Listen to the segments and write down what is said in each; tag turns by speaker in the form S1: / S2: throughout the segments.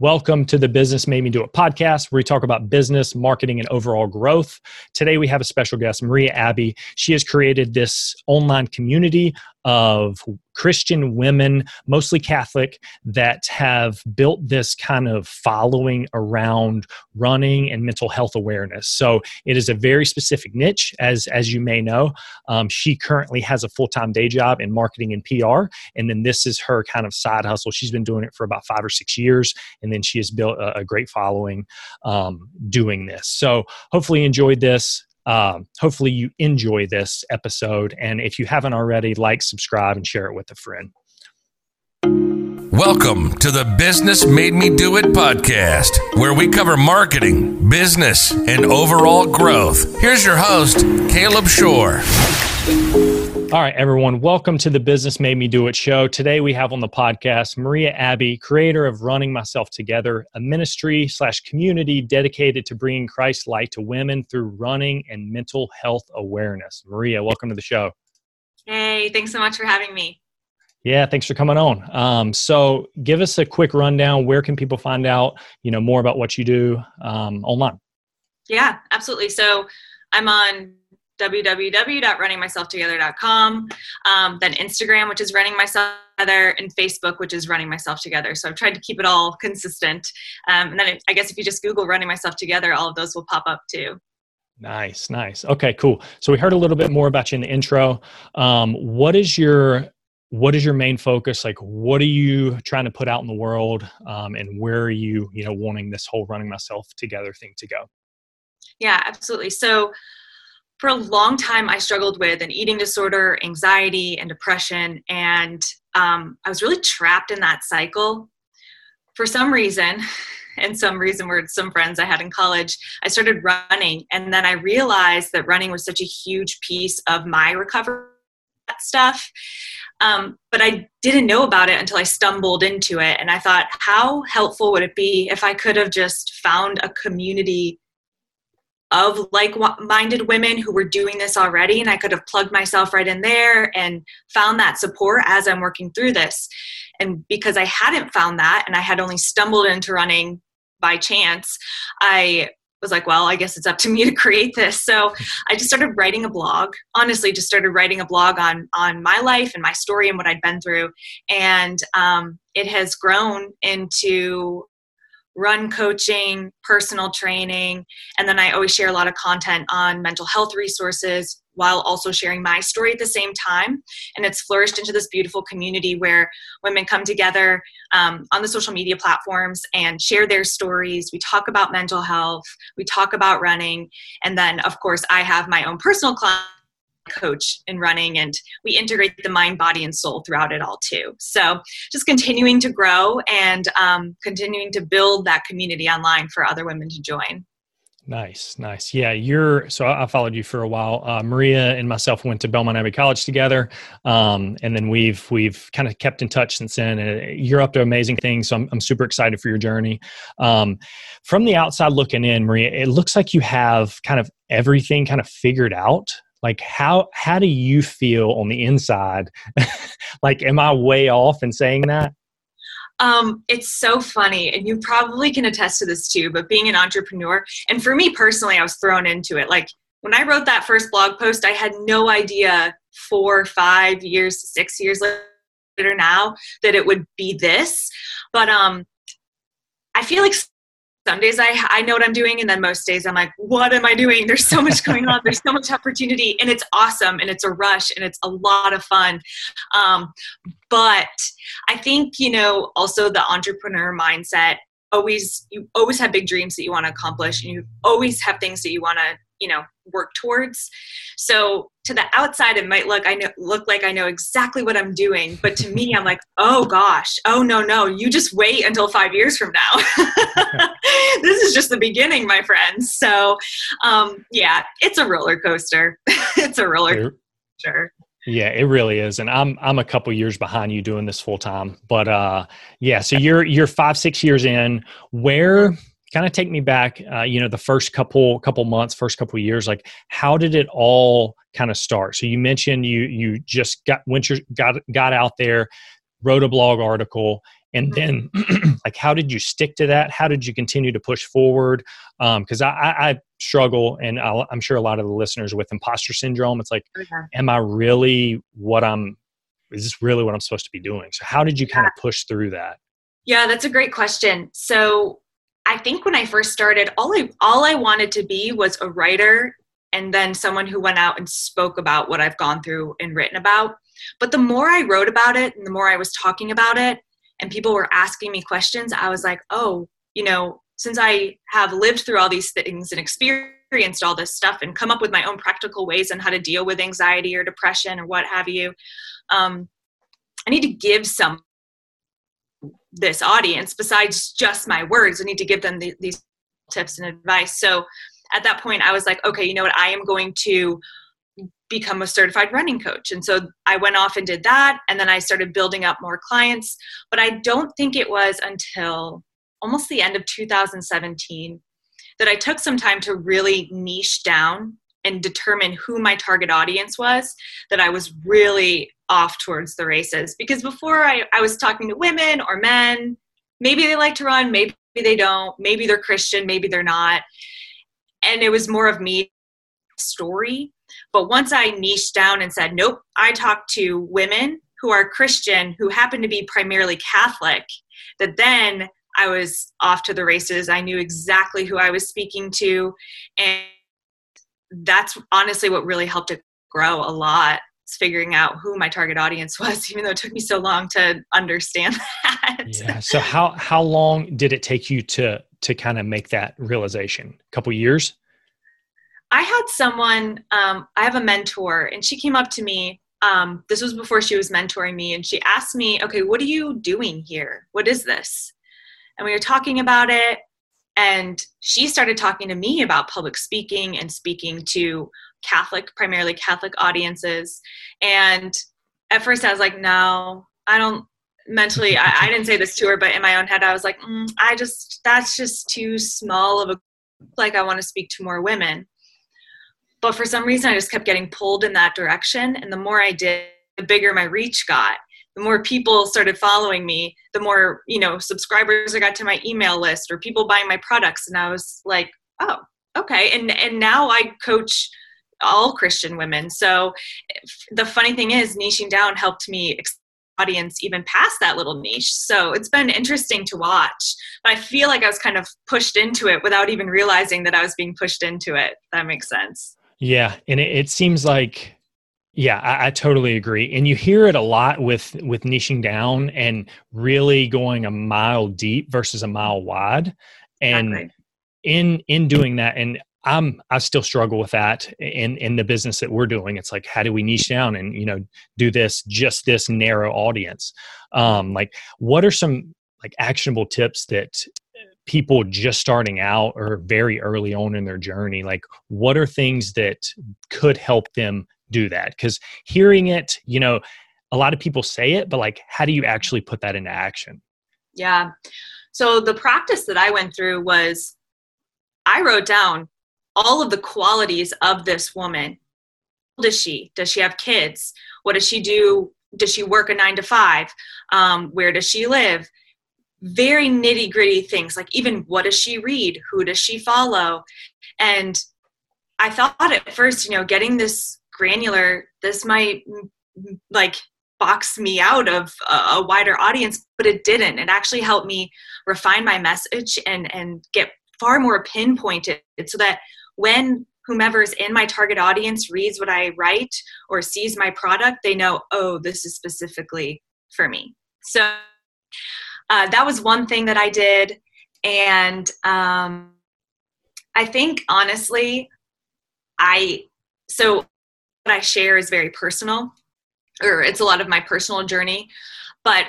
S1: Welcome to the Business Made Me Do It podcast, where we talk about business, marketing, and overall growth. Today, we have a special guest, Maria Abbey. She has created this online community of Christian women, mostly Catholic, that have built this kind of following around running and mental health awareness. So it is a very specific niche, as as you may know. Um, she currently has a full time day job in marketing and PR, and then this is her kind of side hustle. She's been doing it for about five or six years, and then she has built a, a great following um, doing this. So hopefully, enjoyed this. Um, hopefully, you enjoy this episode. And if you haven't already, like, subscribe, and share it with a friend.
S2: Welcome to the Business Made Me Do It podcast, where we cover marketing, business, and overall growth. Here's your host, Caleb Shore.
S1: All right, everyone, welcome to the Business Made Me Do It show. Today we have on the podcast Maria Abbey, creator of Running Myself Together, a ministry slash community dedicated to bringing Christ's light to women through running and mental health awareness. Maria, welcome to the show.
S3: Hey, thanks so much for having me.
S1: Yeah, thanks for coming on. Um, so, give us a quick rundown. Where can people find out, you know, more about what you do um, online?
S3: Yeah, absolutely. So, I'm on www.runningmyselftogether.com, um, then Instagram, which is Running Myself Together, and Facebook, which is Running Myself Together. So I've tried to keep it all consistent. Um, and then I guess if you just Google Running Myself Together, all of those will pop up too.
S1: Nice, nice. Okay, cool. So we heard a little bit more about you in the intro. Um, what is your what is your main focus? Like, what are you trying to put out in the world, um, and where are you, you know, wanting this whole running myself together thing to go?
S3: Yeah, absolutely. So for a long time i struggled with an eating disorder anxiety and depression and um, i was really trapped in that cycle. For some reason and some reason were some friends i had in college i started running and then i realized that running was such a huge piece of my recovery stuff. Um, but i didn't know about it until i stumbled into it and i thought how helpful would it be if i could have just found a community of like-minded women who were doing this already and i could have plugged myself right in there and found that support as i'm working through this. And because i hadn't found that and i had only stumbled into running by chance i was like well i guess it's up to me to create this. So i just started writing a blog honestly just started writing a blog on on my life and my story and what i'd been through. And um, it has grown into run coaching, personal training, and then I always share a lot of content on mental health resources while also sharing my story at the same time. And it's flourished into this beautiful community where women come together um, on the social media platforms and share their stories. We talk about mental health, we talk about running, and then, of course, I have my own personal client coach in running and we integrate the mind body and soul throughout it all too so just continuing to grow and um, continuing to build that community online for other women to join
S1: Nice, nice. Yeah, you're. So I followed you for a while. Uh, Maria and myself went to Belmont Abbey College together, um, and then we've we've kind of kept in touch since then. And you're up to amazing things. So I'm, I'm super excited for your journey. Um, from the outside looking in, Maria, it looks like you have kind of everything kind of figured out like how how do you feel on the inside like am i way off in saying that
S3: um, it's so funny, and you probably can attest to this too. But being an entrepreneur, and for me personally, I was thrown into it. Like when I wrote that first blog post, I had no idea four, five years, six years later now that it would be this. But um, I feel like some days I, I know what I'm doing, and then most days I'm like, what am I doing? There's so much going on. There's so much opportunity, and it's awesome, and it's a rush, and it's a lot of fun. Um, but I think, you know, also the entrepreneur mindset always, you always have big dreams that you want to accomplish, and you always have things that you want to you know work towards so to the outside it might look i know look like i know exactly what i'm doing but to me i'm like oh gosh oh no no you just wait until five years from now this is just the beginning my friends so um, yeah it's a roller coaster it's a roller coaster
S1: yeah, it really is, and I'm I'm a couple years behind you doing this full time, but uh, yeah. So you're you're five six years in. Where kind of take me back uh, you know the first couple couple months first couple years like how did it all kind of start? So you mentioned you you just got went your got got out there wrote a blog article and then like how did you stick to that? How did you continue to push forward? Because um, I, I, struggle and i am sure a lot of the listeners with imposter syndrome it's like okay. am i really what i'm is this really what i'm supposed to be doing? So how did you kind of push through that?
S3: Yeah that's a great question. So i think when i first started all i all i wanted to be was a writer and then someone who went out and spoke about what i've gone through and written about. But the more I wrote about it and the more I was talking about it, and people were asking me questions, I was like, oh, you know, since I have lived through all these things and experienced all this stuff and come up with my own practical ways on how to deal with anxiety or depression or what have you, um, I need to give some this audience besides just my words. I need to give them the, these tips and advice. So at that point, I was like, okay, you know what? I am going to become a certified running coach. And so I went off and did that. And then I started building up more clients. But I don't think it was until almost the end of 2017 that I took some time to really niche down and determine who my target audience was, that I was really off towards the races. Because before I, I was talking to women or men, maybe they like to run, maybe they don't, maybe they're Christian, maybe they're not. And it was more of me story but once I niched down and said, nope, I talk to women who are Christian who happen to be primarily Catholic, that then I was off to the races. I knew exactly who I was speaking to. And that's honestly what really helped it grow a lot figuring out who my target audience was even though it took me so long to understand that
S1: yeah so how how long did it take you to to kind of make that realization a couple years
S3: I had someone, um, I have a mentor, and she came up to me. Um, this was before she was mentoring me, and she asked me, Okay, what are you doing here? What is this? And we were talking about it, and she started talking to me about public speaking and speaking to Catholic, primarily Catholic audiences. And at first, I was like, No, I don't mentally I, I, didn't say this to her but in my own head i was like mm, i just that's just too small of a like i want to speak to more women but for some reason, I just kept getting pulled in that direction. And the more I did, the bigger my reach got. The more people started following me, the more, you know, subscribers I got to my email list or people buying my products. And I was like, oh, okay. And and now I coach all Christian women. So the funny thing is, niching down helped me audience even past that little niche. So it's been interesting to watch. But I feel like I was kind of pushed into it without even realizing that I was being pushed into it. that makes sense.
S1: Yeah, and it, it seems like yeah, I, I, totally agree. And you hear it a lot with with niching down and really going a mile deep versus a mile wide. And exactly. in in doing that, and I'm I still struggle with that in in the business that we're doing. It's like how do we niche down and you know do this just this narrow audience? Um, like what are some like actionable tips that people just starting out or very early on in their journey like what are things that could help them do that because hearing it you know a lot of people say it but like how do you actually put that into action
S3: yeah so the practice that i went through was i wrote down all of the qualities of this woman. Does she? Does she have kids? What does she do? Does she work a nine to five? Um, where does she live? Very nitty gritty things like even what does she read? Who does she follow? And i thought at first you know getting this granular this might like box me out of a, wider audience but it didn't. It actually helped me refine my message and and get far more pinpointed so that when whomever's in my target audience reads what i write or sees my product they know oh this is specifically for me so uh, that was one thing that I did. And um, I think honestly, I, so what I share is very personal, or it's a lot of my personal journey. But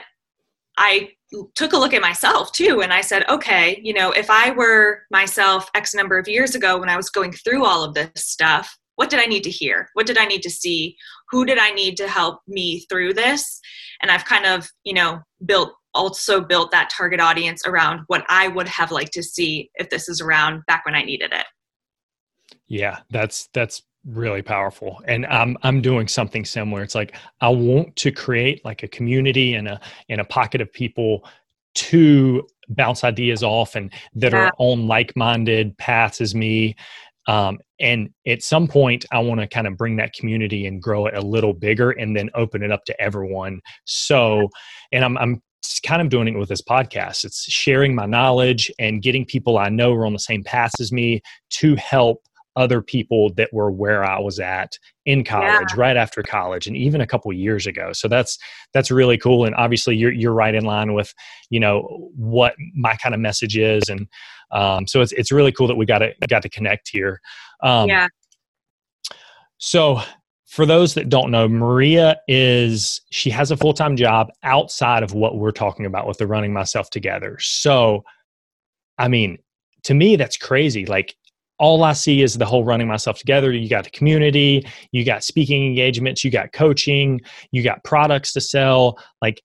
S3: I took a look at myself too and I said, okay, you know, if I were myself X number of years ago when I was going through all of this stuff, what did I need to hear? What did I need to see? Who did I need to help me through this? And I've kind of, you know, built also built that target audience around what I would have liked to see if this is around back when I needed it.
S1: Yeah, that's that's really powerful. And I'm I'm doing something similar. It's like I want to create like a community and a and a pocket of people to bounce ideas off and that
S3: Yeah.
S1: are on like-minded paths as me um, and at some point i want to kind of bring that community and grow it a little bigger and then open it up to everyone so and i'm, I'm kind of doing it with this podcast it's sharing my knowledge and getting people i know are on the same path as me to help other people that were where i was at in college right after college and even a couple years ago. So that's that's really cool. And obviously you're you're right in line with you know what my kind of message is. And um, so it's it's really cool that we got to got to connect here. Um,
S3: yeah.
S1: so for those that don't know maria is she has a full-time job outside of what we're talking about with the running myself together. So i mean to me that's crazy. Like all i see is the whole running myself together you got the community you got speaking engagements you got coaching you got products to sell like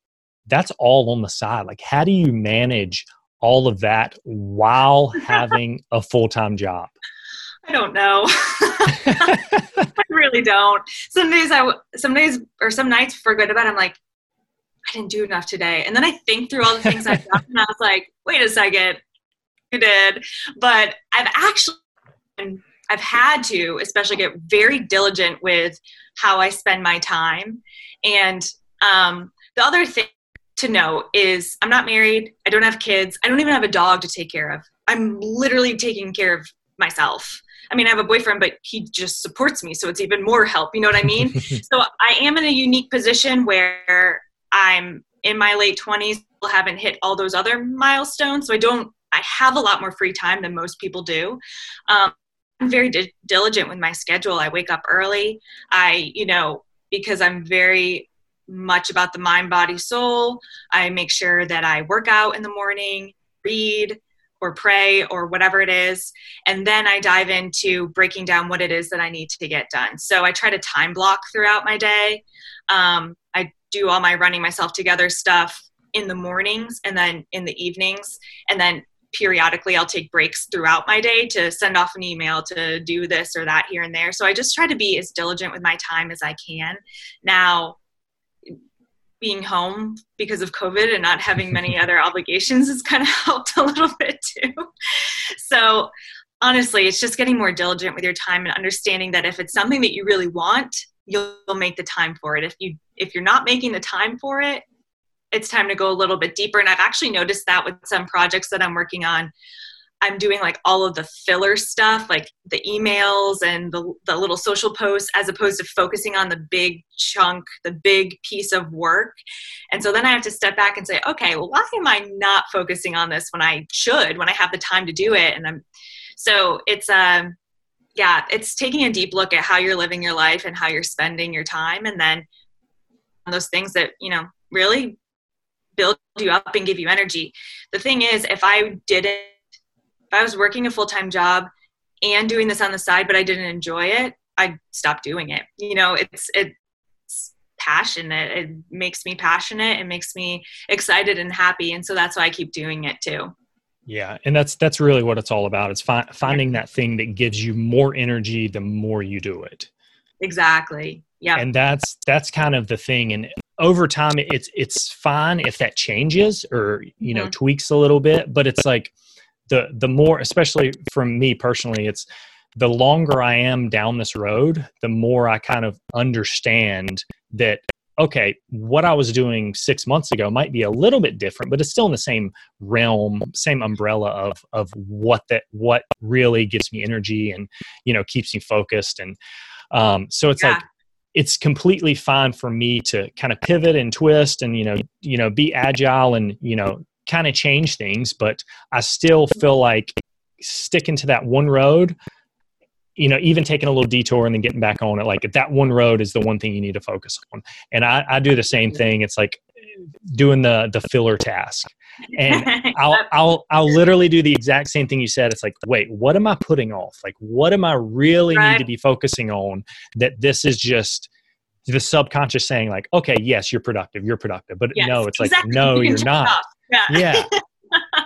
S1: that's all on the side like how do you manage all of that while having a full-time job
S3: I don't know. I really don't. Some days I, some days or some nights go to bed, I'm like, I didn't do enough today. And then I think through all the things I've done, and I was like, wait a second, you did. But I've actually, I've had to, especially get very diligent with how I spend my time. And um, the other thing to know is I'm not married. I don't have kids. I don't even have a dog to take care of. I'm literally taking care of myself. I mean, I have a boyfriend, but he just supports me, so it's even more help. You know what I mean? so I am in a unique position where I'm in my late 20s, still haven't hit all those other milestones. So I don't, I have a lot more free time than most people do. Um, I'm very di- diligent with my schedule. I wake up early. I, you know, because I'm very much about the mind, body, soul, I make sure that I work out in the morning, read, or pray or whatever it is and then i dive into breaking down what it is that i need to get done so i try to time block throughout my day um, i do all my running myself together stuff in the mornings and then in the evenings and then periodically i'll take breaks throughout my day to send off an email to do this or that here and there so i just try to be as diligent with my time as i can now being home because of COVID and not having many other obligations has kind of helped a little bit too. So honestly, it's just getting more diligent with your time and understanding that if it's something that you really want, you'll make the time for it. If you if you're not making the time for it, it's time to go a little bit deeper. And I've actually noticed that with some projects that I'm working on. I'm doing like all of the filler stuff, like the emails and the, the little social posts, as opposed to focusing on the big chunk, the big piece of work. And so then I have to step back and say, okay, well, why am I not focusing on this when I should, when I have the time to do it? And I'm so it's um yeah, it's taking a deep look at how you're living your life and how you're spending your time, and then those things that you know really build you up and give you energy. The thing is, if I didn't if I was working a full time job and doing this on the side, but I didn't enjoy it, I'd stop doing it. You know, it's it's passionate. It makes me passionate. It makes me excited and happy, and so that's why I keep doing it too.
S1: Yeah, and that's that's really what it's all about. It's fi- finding that thing that gives you more energy the more you do it.
S3: Exactly. Yeah.
S1: And that's that's kind of the thing. And over time, it's it's fine if that changes or you know
S3: Mhm.
S1: tweaks a little bit. But it's like the the more, especially from me personally, it's the longer I am down this road, the more I kind of understand that okay, what I was doing six months ago might be a little bit different, but it's still in the same realm, same umbrella of of what that what really gives me energy and you know keeps me focused. And um, so it's
S3: Yeah.
S1: like it's completely fine for me to kind of pivot and twist and you know you know be agile and you know kind of change things, but I still feel like sticking to that one road you know, even taking a little detour and then getting back on it, like that one road is the one thing you need to focus on. And I, I do the same thing. It's like doing the the filler task. And I'll I'll I'll literally do the exact same thing you said. It's like, wait, what am I putting off? Like what am I really need to be focusing on that this is just the subconscious saying like, okay, yes, you're productive, you're productive. But
S3: Yes,
S1: no, it's like,
S3: exactly.
S1: no,
S3: you
S1: you're not.
S3: Yeah.
S1: Yeah.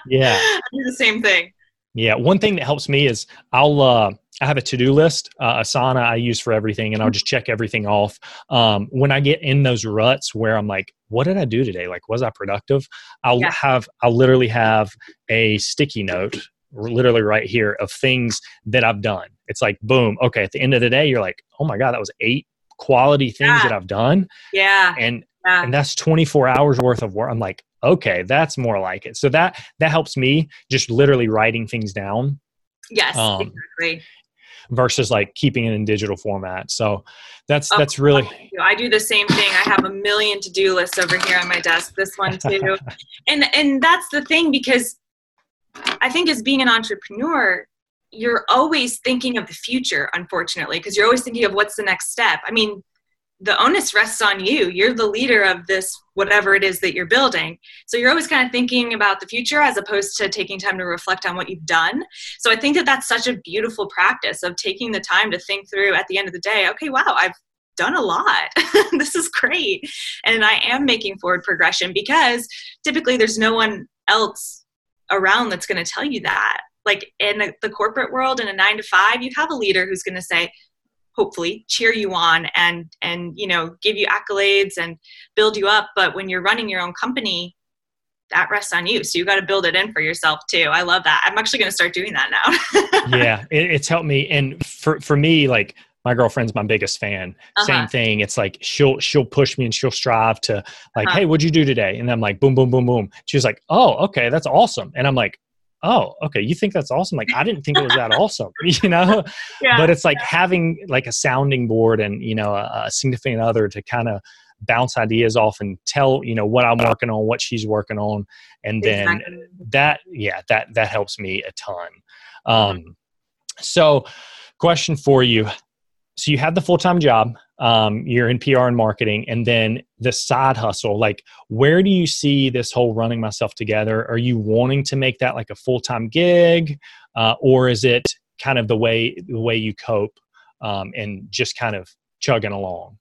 S1: Yeah.
S3: Do the same thing.
S1: Yeah, one thing that helps me is I'll uh I have a to do list, uh, Asana I use for everything, and I'll just check everything off. Um, when I get in those ruts where I'm like, what did I do today? Like, was I productive? I'll yeah. have, I'll literally have a sticky note, literally right here, of things that I've done. It's like, boom, okay, at the end of the day, you're like, oh my God, that was eight quality things yeah. that I've done.
S3: Yeah.
S1: And, yeah. and that's 24 hours worth of work. I'm like, okay, that's more like it. So that, that helps me just literally writing things down.
S3: Yes, um, exactly
S1: versus like keeping it in digital format. So that's oh, that's really
S3: I do the same thing. I have a million to-do lists over here on my desk. This one too. and and that's the thing because I think as being an entrepreneur, you're always thinking of the future, unfortunately, because you're always thinking of what's the next step. I mean, the onus rests on you. You're the leader of this, whatever it is that you're building. So you're always kind of thinking about the future as opposed to taking time to reflect on what you've done. So I think that that's such a beautiful practice of taking the time to think through at the end of the day, okay, wow, I've done a lot. this is great. And I am making forward progression because typically there's no one else around that's going to tell you that. Like in the corporate world, in a nine to five, you have a leader who's going to say, hopefully cheer you on and and you know give you accolades and build you up. But when you're running your own company that rests on you. So you got to build it in for yourself too. I love that. I'm actually going to start doing that
S1: now. Yeah it, it's helped me. And for for me like my girlfriend's my biggest fan. Uh-huh. same thing. It's like she'll she'll push me and she'll strive to like uh-huh. hey what'd you do today? And i'm like boom boom boom boom. She's like oh okay that's awesome. And i'm like oh okay you think that's awesome like i didn't think it was that awesome you know yeah, but it's like yeah. having like a sounding board and you know a, a significant other to kind of bounce ideas off and tell you know what i'm working on what she's working on and then exactly. that yeah that that helps me a ton um so question for you so you have the full-time job um, you're in pr and marketing and then the side hustle like where do you see this whole running myself together? Are you wanting to make that like a full-time gig uh, or is it kind of the way the way you cope um, and just kind of chugging along?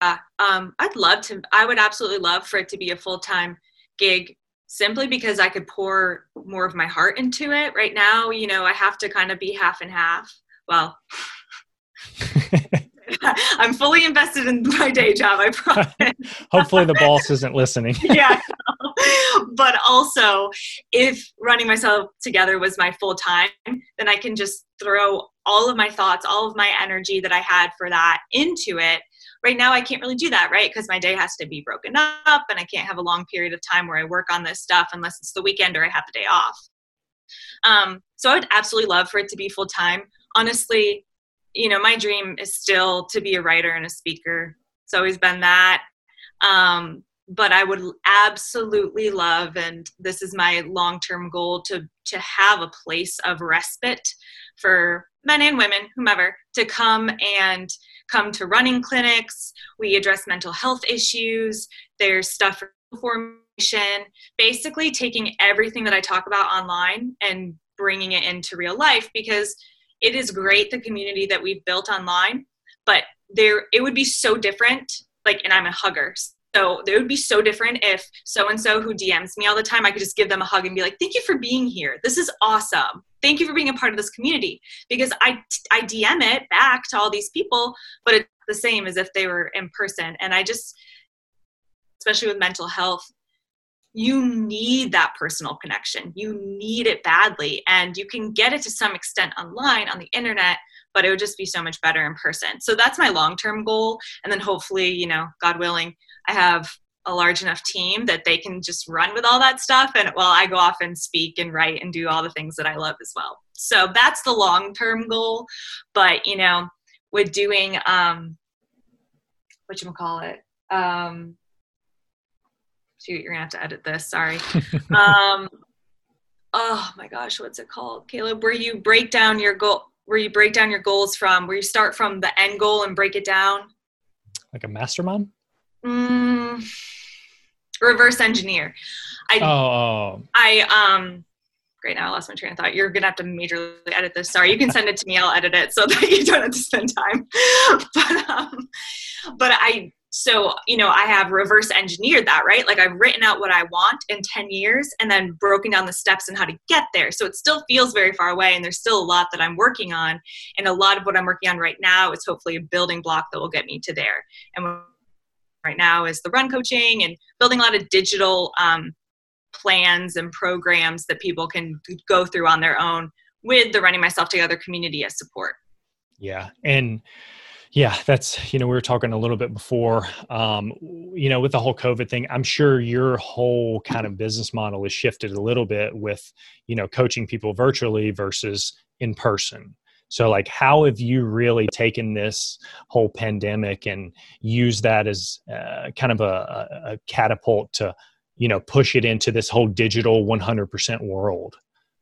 S3: Uh, um, i'd love to i would absolutely love for it to be a full-time gig simply because i could pour more of my heart into it. Right now you know i have to kind of be half and half. Well I'm fully invested in my day job, I promise.
S1: Hopefully, the boss isn't listening.
S3: yeah. But also, if running myself together was my full time, then I can just throw all of my thoughts, all of my energy that I had for that into it. Right now, I can't really do that, right? Because my day has to be broken up and I can't have a long period of time where I work on this stuff unless it's the weekend or I have the day off. Um, so I would absolutely love for it to be full time. Honestly, you know, my dream is still to be a writer and a speaker. It's always been that. Um, but I would absolutely love, and this is my long-term goal, to to have a place of respite for men and women, whomever, to come and come to running clinics. We address mental health issues. There's stuff for formation, basically taking everything that I talk about online and bringing it into real life because it is great the community that we've built online, but there it would be so different. Like, and I'm a hugger, so it would be so different if so and so who DMs me all the time, I could just give them a hug and be like, "Thank you for being here. This is awesome. Thank you for being a part of this community." Because I I DM it back to all these people, but it's the same as if they were in person. And I just, especially with mental health, you need that personal connection. You need it badly. And you can get it to some extent online on the internet, but it would just be so much better in person. So that's my long term goal. And then hopefully, you know, God willing, I have a large enough team that they can just run with all that stuff. And while I go off and speak and write and do all the things that I love as well. So that's the long term goal. But, you know, with doing, um, what you call it, um, shoot, you're gonna have to edit this. Sorry. um, oh my gosh, what's it called, Caleb? Where you break down your goal, where you break down your goals from, where you start from the end goal and break it down.
S1: Like a mastermind.
S3: Mm, reverse engineer. I.
S1: Oh, oh.
S3: I um. Great, now I lost my train of thought. You're gonna have to majorly edit this. Sorry, you can send it to me. I'll edit it so that you don't have to spend time. but um, but I so you know i have reverse engineered that right? Like i've written out what i want in 10 years and then broken down the steps and how to get there. So it still feels very far away and there's still a lot that i'm working on. And a lot of what i'm working on right now is hopefully a building block that will get me to there. And right now is the run coaching and building a lot of digital um, plans and programs that people can go through on their own with the running myself together community as support.
S1: Yeah. And yeah, that's, you know, we were talking a little bit before, um, you know, with the whole COVID thing, I'm sure your whole kind of business model has shifted a little bit with, you know, coaching people virtually versus in person. So, like, how have you really taken this whole pandemic and used that as uh, kind of a, a catapult to, you know, push it into this whole digital 100% world?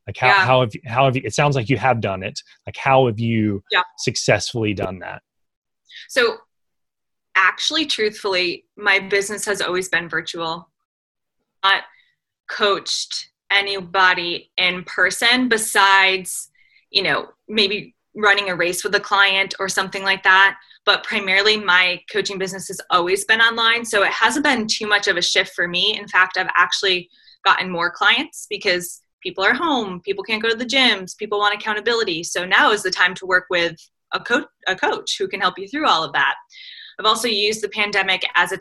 S1: Like, how, yeah. how have you, how have you, it sounds like you have done it. Like, how have you yeah. successfully done that?
S3: So, actually, truthfully, my business has always been virtual. Not coached anybody in person besides, you know, maybe running a race with a client or something like that. But primarily, my coaching business has always been online. So it hasn't been too much of a shift for me. In fact, I've actually gotten more clients because people are home, people can't go to the gyms, people want accountability. So now is the time to work with a coach a coach who can help you through all of that. I've also used the pandemic as a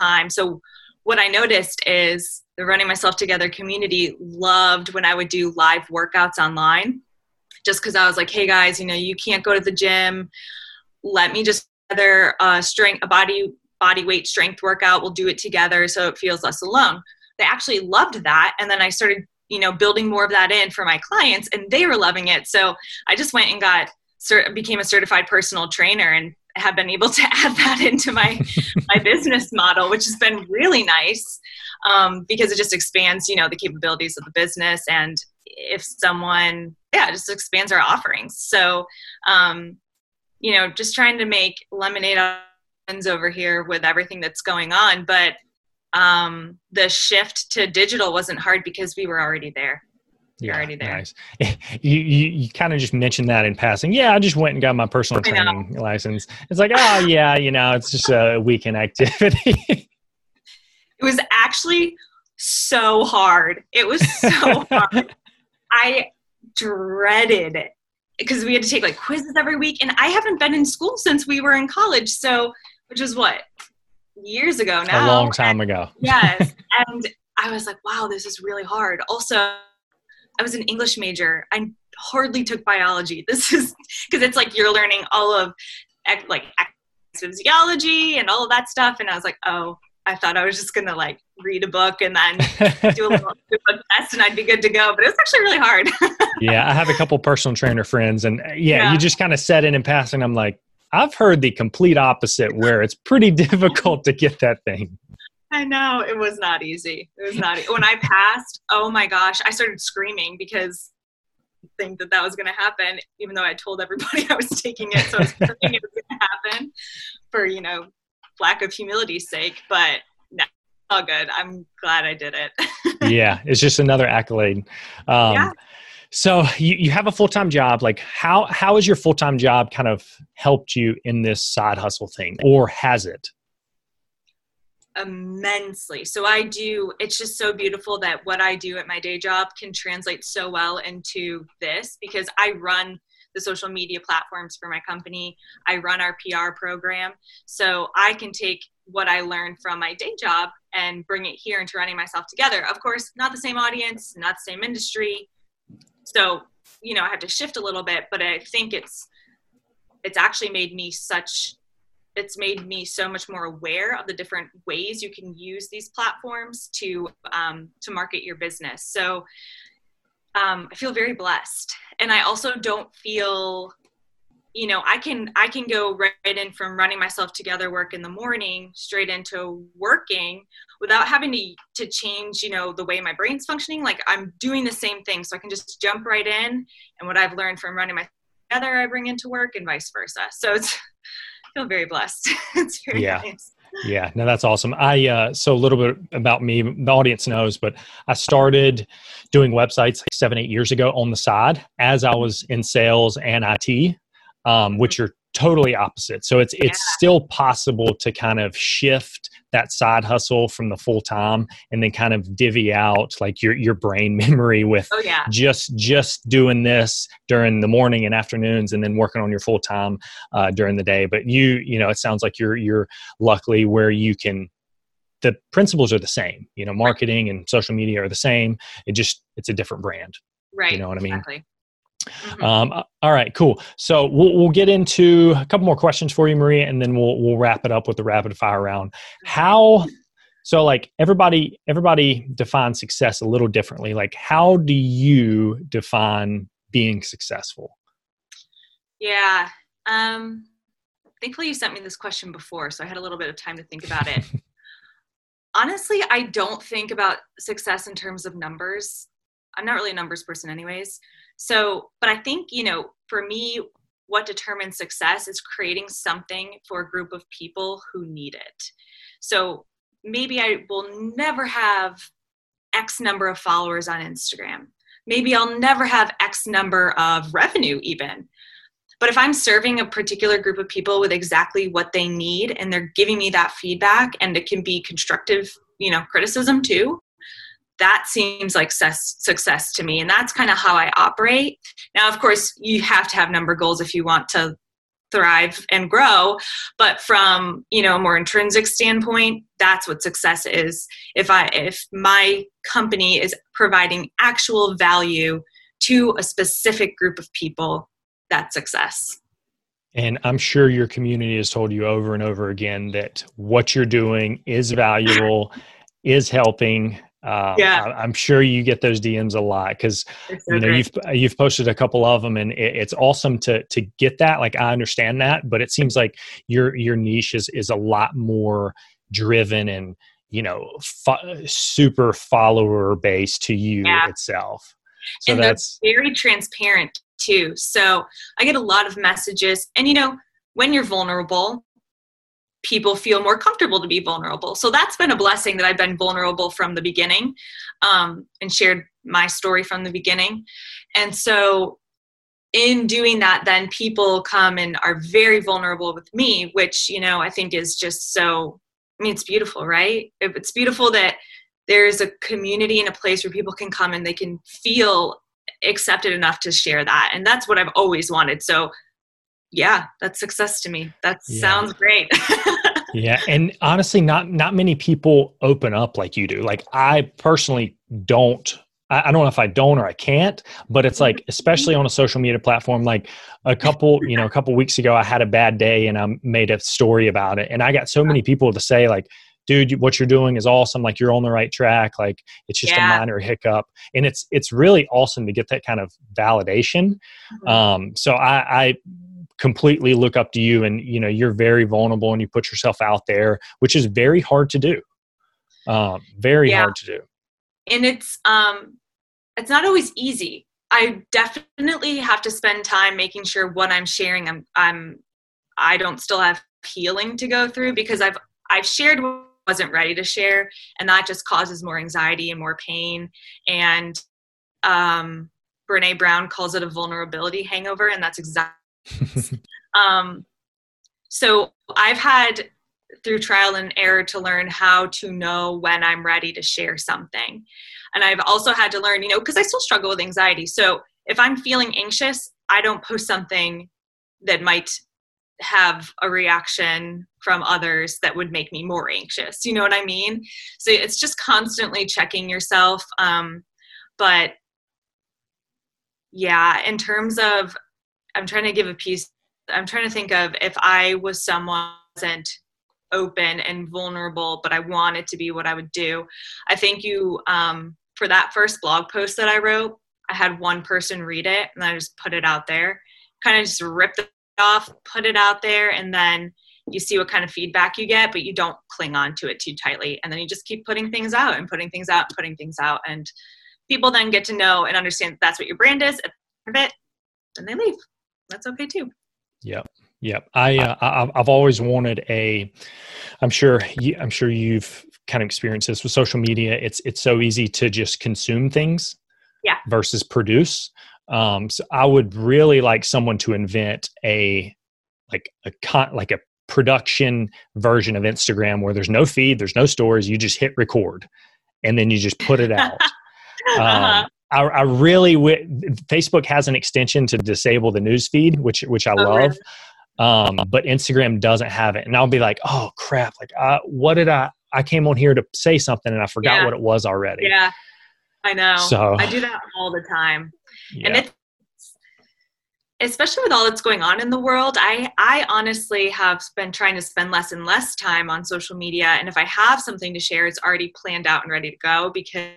S3: time. So what i noticed is the running myself together community loved when i would do live workouts online just because i was like hey guys you know you can't go to the gym. Let me just together a strength a body body weight strength workout. We'll do it together so it feels less alone. They actually loved that and then i started you know building more of that in for my clients and they were loving it. So i just went and got cert- became a certified personal trainer and have been able to add that into my my business model, which has been really nice um, because it just expands, you know, the capabilities of the business. And if someone, yeah, just expands our offerings. So, um, you know, just trying to make lemonade over here with everything that's going on, but um, the shift to digital wasn't hard because we were already there you're yeah, already there. Nice.
S1: You you, you kind of just mentioned that in passing. Yeah, I just went and got my personal training license. It's like, oh yeah, you know, it's just a weekend activity. it
S3: was actually so hard. It was so hard. I dreaded it because we had to take like quizzes every week, and I haven't been in school since we were in college. So, which is what years ago now.
S1: A long time
S3: and,
S1: ago.
S3: yes, and I was like, wow, this is really hard. Also I was an English major. I hardly took biology. This is because it's like you're learning all of like physiology and all of that stuff. And I was like, oh, I thought I was just gonna like read a book and then do a little book test and I'd be good to go. But it was actually really hard.
S1: yeah, I have a couple personal trainer friends, and uh, yeah, yeah. you just kind of set in and passing. I'm like, I've heard the complete opposite, where it's pretty difficult to get that thing.
S3: I know it was not easy. It was not. When I passed, oh my gosh, I started screaming because I think that that was going to happen, even though I told everybody I was taking it. So I was thinking it was going to happen for you know lack of humility's sake. But no, all good. I'm glad I did it.
S1: yeah, it's just another accolade. Um, yeah. So you, you have a full time job. Like how how has your full time job kind of helped you in this side hustle thing, or has it?
S3: Immensely. So I do, it's just so beautiful that what I do at my day job can translate so well into this because I run the social media platforms for my company. I run our PR program. So I can take what I learned from my day job and bring it here into running myself together. Of course, not the same audience, not the same industry. So, you know, I have to shift a little bit, but I think it's it's actually made me such it's made me so much more aware of the different ways you can use these platforms to um, to market your business. So um, I feel very blessed, and I also don't feel, you know, I can I can go right in from running myself together work in the morning straight into working without having to to change, you know, the way my brain's functioning. Like I'm doing the same thing, so I can just jump right in, and what I've learned from running my together, I bring into work, and vice versa. So it's feel very blessed. it's very
S1: yeah.
S3: nice.
S1: Yeah, no, that's awesome. I uh, so a little bit about me. The audience knows, but I started doing websites like seven, eight years ago on the side as I was in sales and IT, um, which are totally opposite. So it's it's
S3: Yeah.
S1: still possible to kind of shift that side hustle from the full time and then kind of divvy out like your your brain memory with
S3: Oh yeah.
S1: just just doing this during the morning and afternoons and then working on your full time uh, during the day but you you know it sounds like you're you're luckily where you can the principles are the same you know marketing and social media are the same it just it's a different brand
S3: Right.
S1: You know what I mean?
S3: Exactly. Mhm.
S1: um, uh, all right cool so we'll, we'll get into a couple more questions for you maria and then we'll we'll wrap it up with the rapid fire round how so like everybody everybody defines success a little differently like how do you define being successful
S3: Yeah. Um, thankfully, you sent me this question before, so I had a little bit of time to think about it. Honestly, I don't think about success in terms of numbers. I'm not really a numbers person, anyways. So, but I think, you know, for me, what determines success is creating something for a group of people who need it. So maybe I will never have X number of followers on Instagram. Maybe I'll never have X number of revenue, even. But if I'm serving a particular group of people with exactly what they need and they're giving me that feedback and it can be constructive, you know, criticism too, that seems like success, success to me. And that's kind of how I operate. Now, of course, you have to have number goals if you want to thrive and grow but from you know a more intrinsic standpoint that's what success is if i if my company is providing actual value to a specific group of people that's success
S1: and i'm sure your community has told you over and over again that what you're doing is valuable is helping um,
S3: Yeah.
S1: I, i'm sure you get those dms a lot because
S3: so
S1: you know
S3: great.
S1: you've you've posted a couple of them and it, it's awesome to to get that like i understand that but it seems like your your niche is is a lot more driven and you know fo- super follower base to you
S3: Yeah.
S1: itself so
S3: and
S1: that's
S3: very transparent too. So I get a lot of messages, and you know, when you're vulnerable, people feel more comfortable to be vulnerable. So that's been a blessing that I've been vulnerable from the beginning, um, and shared my story from the beginning. And so, in doing that, then people come and are very vulnerable with me, which you know I think is just so. I mean, it's beautiful, right? It's beautiful that there's a community and a place where people can come and they can feel accepted enough to share that and that's what i've always wanted so yeah that's success to me. That
S1: Yeah.
S3: sounds great.
S1: Yeah and honestly not not many people open up like you do. Like i personally don't I, don't know if i don't or i can't but it's like especially on a social media platform like a couple you know a couple weeks ago i had a bad day and i made a story about it. And i got so many people to say like dude what you're doing is awesome. Like you're on the right track. Like it's just
S3: Yeah.
S1: a minor hiccup. And it's it's really awesome to get that kind of validation.
S3: Mm-hmm.
S1: um, so I, I completely look up to you and you know you're very vulnerable and you put yourself out there which is very hard to do. Um, very
S3: Yeah.
S1: hard to do.
S3: And it's um it's not always easy. I definitely have to spend time making sure what i'm sharing i'm i'm i don't still have healing to go through because i've i've shared what I wasn't ready to share and that just causes more anxiety and more pain. And um brene brown calls it a vulnerability hangover and that's exactly um, so I've had through trial and error to learn how to know when I'm ready to share something. And I've also had to learn, you know, because I still struggle with anxiety. So if I'm feeling anxious, I don't post something that might have a reaction from others that would make me more anxious. You know what I mean? So it's just constantly checking yourself. Um, but yeah, in terms of, I'm trying to give a piece I'm trying to think of if I was someone wasn't open and vulnerable, but I wanted to be what I would do. I think you, um, for that first blog post that I wrote, I had one person read it and I just put it out there, kind of just ripped it off, put it out there, and then you see what kind of feedback you get, but you don't cling on to it too tightly. And then you just keep putting things out and putting things out, and putting things out. And people then get to know and understand that that's what your brand is. Of it, then they leave. That's okay too.
S1: Yep. Yep. I, uh, I I've always wanted a. I'm sure you, I'm sure you've kind of experienced this with social media. It's it's so easy to just consume things.
S3: Yeah.
S1: Versus produce. Um, so I would really like someone to invent a like a con like a production version of Instagram where there's no feed, there's no stories, you just hit record and then you just put it out.
S3: uh-huh.
S1: um, I, I, really w- Facebook has an extension to disable the news feed, which which I
S3: Oh,
S1: love.
S3: really?
S1: Um, but Instagram doesn't have it, and I'll be like, "Oh crap! Like, uh, what did I? I came on here to say something, and I forgot
S3: Yeah.
S1: what it was already."
S3: yeah, I know.
S1: So-
S3: I do that all the time.
S1: Yeah.
S3: and it's especially with all that's going on in the world i i honestly have been trying to spend less and less time on social media and if i have something to share it's already planned out and ready to go because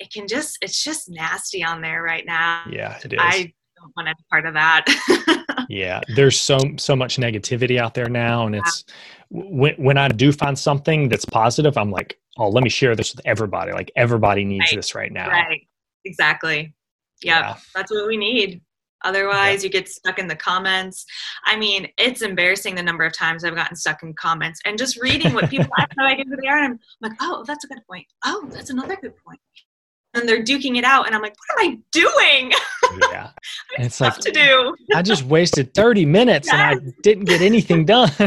S3: it can just it's just nasty on there right now.
S1: Yeah, it is.
S3: i don't want any part of that.
S1: Yeah, there's so so much negativity out there now, and it's when when I do find something that's positive, I'm like, "Oh, let me share this with everybody. Like, everybody needs
S3: Right.
S1: this right now."
S3: right. Exactly. Yep that's what we need. Otherwise you get stuck in the comments. I mean it's embarrassing the number of times i've gotten stuck in comments and just reading what people have no idea who they are and i'm like oh that's a good point. Oh that's another good point and they're duking it out and i'm like what am i doing
S1: Yeah, And it's like
S3: to do
S1: I just wasted 30 minutes and I didn't get anything done.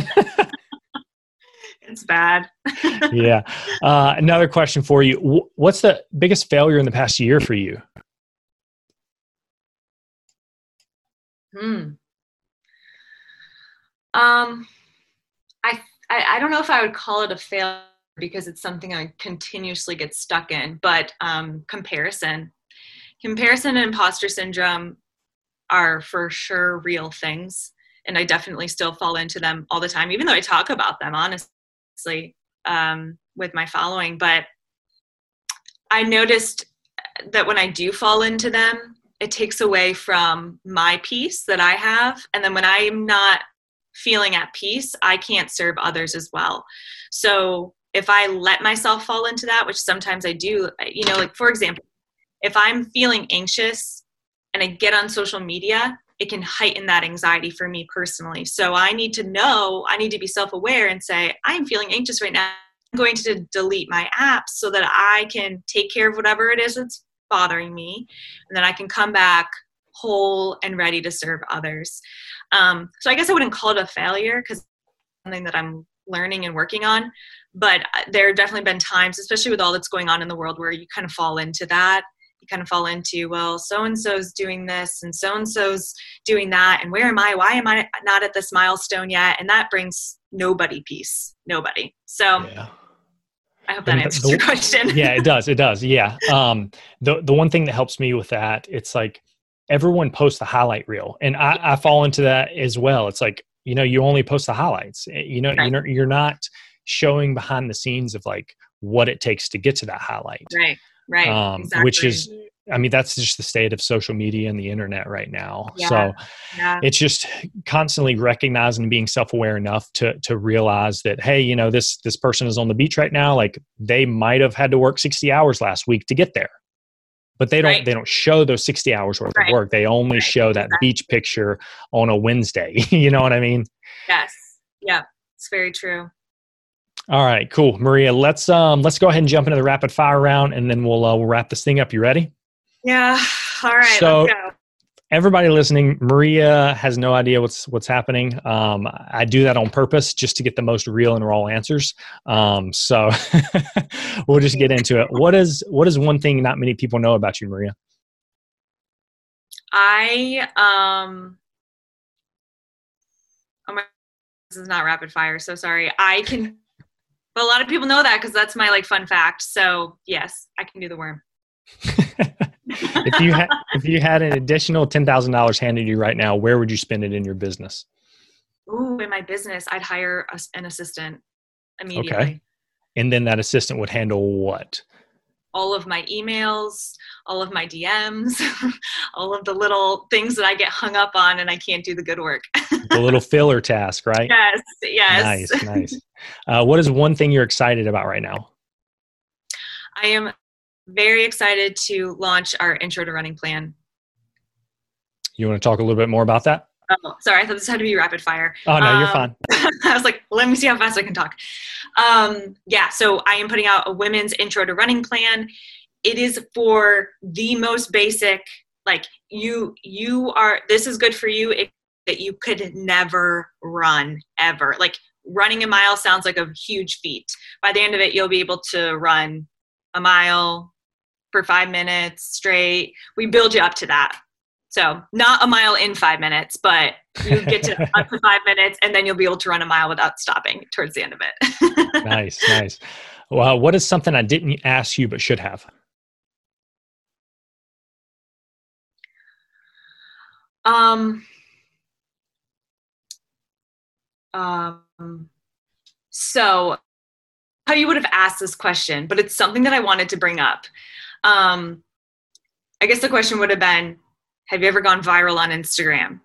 S3: it's bad
S1: yeah. Uh, another question for you: What's the biggest failure in the past year for you?
S3: Hmm. Um, I, I I don't know if I would call it a failure because it's something I continuously get stuck in, but um, comparison, comparison and imposter syndrome are for sure real things, and I definitely still fall into them all the time, even though I talk about them honestly um, with my following. But I noticed that when I do fall into them, it takes away from my peace that I have. And then when I'm not feeling at peace, I can't serve others as well. So if I let myself fall into that, which sometimes I do, you know, like for example, if I'm feeling anxious and I get on social media, it can heighten that anxiety for me personally. So I need to know, I need to be self aware and say, I'm feeling anxious right now. I'm going to delete my apps so that I can take care of whatever it is that's bothering me. And then I can come back whole and ready to serve others. Um, so I guess I wouldn't call it a failure because something that I'm learning and working on. But uh, there have definitely been times, especially with all that's going on in the world, where you kind of fall into that. You kind of fall into, well, so and so's doing this and so and so's doing that. And where am I? Why am I not at this milestone yet? And that brings nobody peace. Nobody. So
S1: Yeah.
S3: I hope that
S1: And
S3: answers
S1: the-
S3: your question.
S1: yeah, it does. It does. Yeah. Um, the the one thing that helps me with that, it's like everyone posts the highlight reel, and I, I fall into that as well. It's like you know, you only post the highlights. Eh, You know,
S3: Right.
S1: you know, you're not showing behind the scenes of like what it takes to get to that highlight.
S3: Right. Right.
S1: Um,
S3: exactly.
S1: which is, I mean, that's just the state of social media and the internet right now.
S3: Yeah.
S1: So
S3: yeah.
S1: it's just constantly recognizing and being self-aware enough to to realize that hey you know this this person is on the beach right now like they might have had to work 60 hours last week to get there but they don't
S3: Right.
S1: they don't show those 60 hours worth
S3: Right.
S1: of work they only
S3: Right.
S1: show that
S3: Exactly.
S1: beach picture on a wednesday you know what i mean
S3: Yes. Yeah. It's very true.
S1: All right cool maria let's um let's go ahead and jump into the rapid fire round and then we'll uh, we'll wrap this thing up you ready
S3: Yeah. All right.
S1: So-
S3: let's go.
S1: everybody listening, Maria has no idea what's what's happening. Um, I do that on purpose just to get the most real and raw answers. Um, so we'll just get into it. What is what is one thing not many people know about you, Maria?
S3: I um. Oh my, this is not rapid fire. So sorry. I can. But a lot of people know that because that's my like fun fact. So yes, I can do the worm.
S1: if you had if you had an additional ten thousand dollars handed to you right now, where would you spend it in your business?
S3: Ooh, in my business, I'd hire a, an assistant immediately. Okay.
S1: And then that assistant would handle what?
S3: All of my emails, all of my DMs, all of the little things that I get hung up on and I can't do the good work.
S1: The little filler task, right?
S3: yes, yes.
S1: Nice, nice. Uh, what is one thing you're excited about right now?
S3: I am very excited to launch our intro to running plan.
S1: You want to talk a little bit more about that?
S3: Oh, sorry, I thought this had to be rapid fire.
S1: Oh no, you're
S3: Um,
S1: fine.
S3: I was like, let me see how fast I can talk. Um, yeah, so I am putting out a women's intro to running plan. It is for the most basic, like you, you are. This is good for you if that you could never run ever. Like running a mile sounds like a huge feat. By the end of it, you'll be able to run a mile for five minutes straight. We build you up to that. So not a mile in five minutes, but you get to up to five minutes and then you'll be able to run a mile without stopping towards the end of
S1: it. nice, nice. Well, what is something I didn't ask you but should have?
S3: Um, um, so how you would have asked this question, but it's something that I wanted to bring up. Um, I guess the question would have been, have you ever gone viral on Instagram?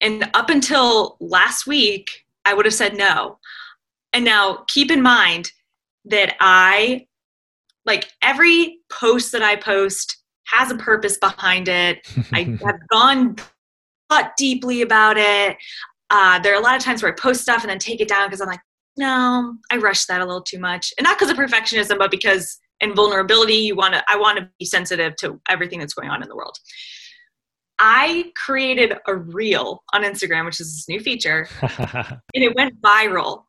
S3: And up until last week, I would have said no. And now keep in mind that I, like every post that I post has a purpose behind it. I have gone thought deeply about it. Uh, there are a lot of times where I post stuff and then take it down because I'm like, no, I rushed that a little too much, and not because of perfectionism, but because in vulnerability, you want to. I want to be sensitive to everything that's going on in the world. I created a reel on Instagram, which is this new feature, and it went viral.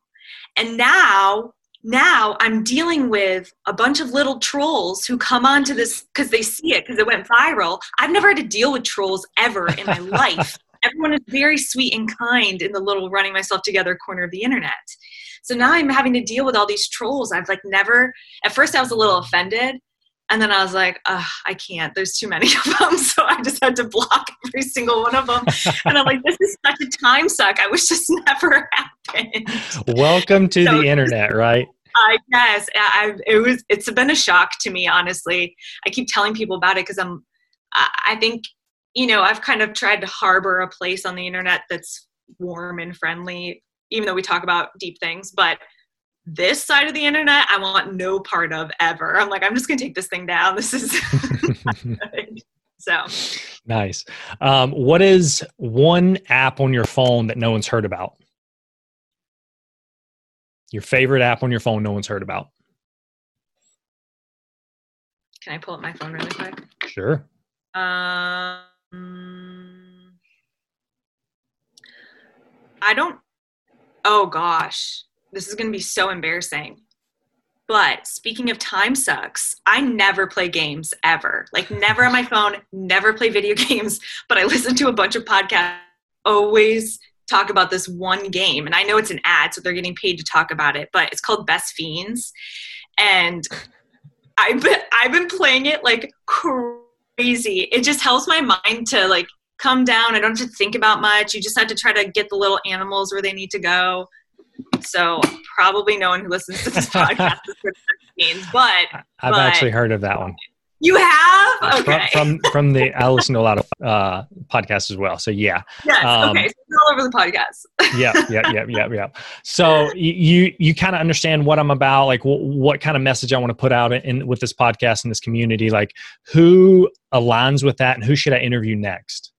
S3: And now, now I'm dealing with a bunch of little trolls who come onto this because they see it because it went viral. I've never had to deal with trolls ever in my life. Everyone is very sweet and kind in the little running myself together corner of the internet. So now I'm having to deal with all these trolls. I've like never, at first I was a little offended. And then I was like, I can't. There's too many of them. So I just had to block every single one of them. and I'm like, this is such a time suck. I wish this never happened.
S1: Welcome to so, the internet, right?
S3: I guess I, it was. It's been a shock to me, honestly. I keep telling people about it because I'm. I think you know I've kind of tried to harbor a place on the internet that's warm and friendly even though we talk about deep things, but this side of the internet, I want no part of ever. I'm like, I'm just gonna take this thing down. This is so
S1: nice. Um, what is one app on your phone that no one's heard about? Your favorite app on your phone, no one's heard about.
S3: Can I pull up my phone really quick?
S1: Sure.
S3: Um, I don't oh gosh, this is going to be so embarrassing. But speaking of time sucks, I never play games ever. Like never on my phone, never play video games, but I listen to a bunch of podcasts always talk about this one game. And I know it's an ad, so they're getting paid to talk about it, but it's called Best Fiends. And I've been I've been playing it like crazy. It just helps my mind to like come down. I don't have to think about much. You just have to try to get the little animals where they need to go. So probably no one who listens to this podcast is what that means, but
S1: I've
S3: but,
S1: actually heard of that one.
S3: You have
S1: okay from from, from the I listen to a lot of uh, podcasts as well. So yeah,
S3: yes, um, okay, so all over the podcast.
S1: yeah, yeah, yeah, yeah, yeah. So you you kind of understand what I'm about, like w- what kind of message I want to put out in with this podcast and this community. Like who aligns with that, and who should I interview next?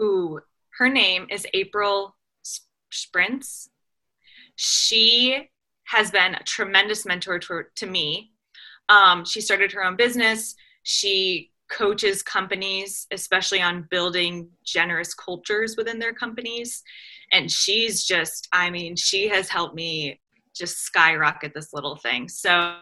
S3: Ooh, her name is April Sprints. She has been a tremendous mentor to, to me. Um, she started her own business. She coaches companies, especially on building generous cultures within their companies. And she's just, I mean, she has helped me just skyrocket this little thing. So,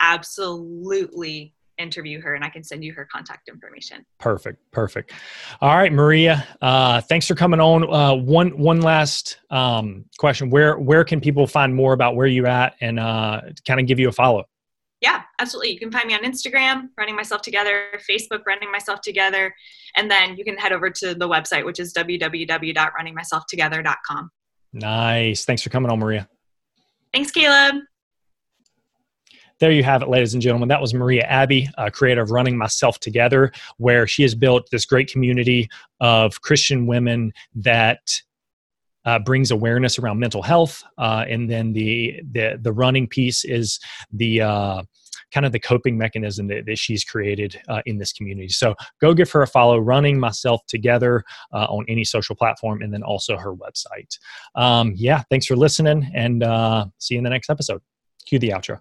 S3: absolutely interview her and I can send you her contact information.
S1: Perfect. Perfect. All right, Maria, uh, thanks for coming on. Uh, one, one last um, question. Where, where can people find more about where you at and uh, kind of give you a follow?
S3: Absolutely. You can find me on Instagram, Running Myself Together, Facebook, Running Myself Together, and then you can head over to the website, which is www.runningmyselftogether.com.
S1: Nice. Thanks for coming on, Maria.
S3: Thanks, Caleb
S1: there you have it, ladies and gentlemen. That was Maria Abbey, uh, creator of Running Myself Together, where she has built this great community of Christian women that uh, brings awareness around mental health, uh, and then the, the the running piece is the uh, kind of the coping mechanism that, that she's created uh, in this community. So go give her a follow, Running Myself Together uh, on any social platform, and then also her website. Um, yeah, thanks for listening, and uh, see you in the next episode. Cue the outro.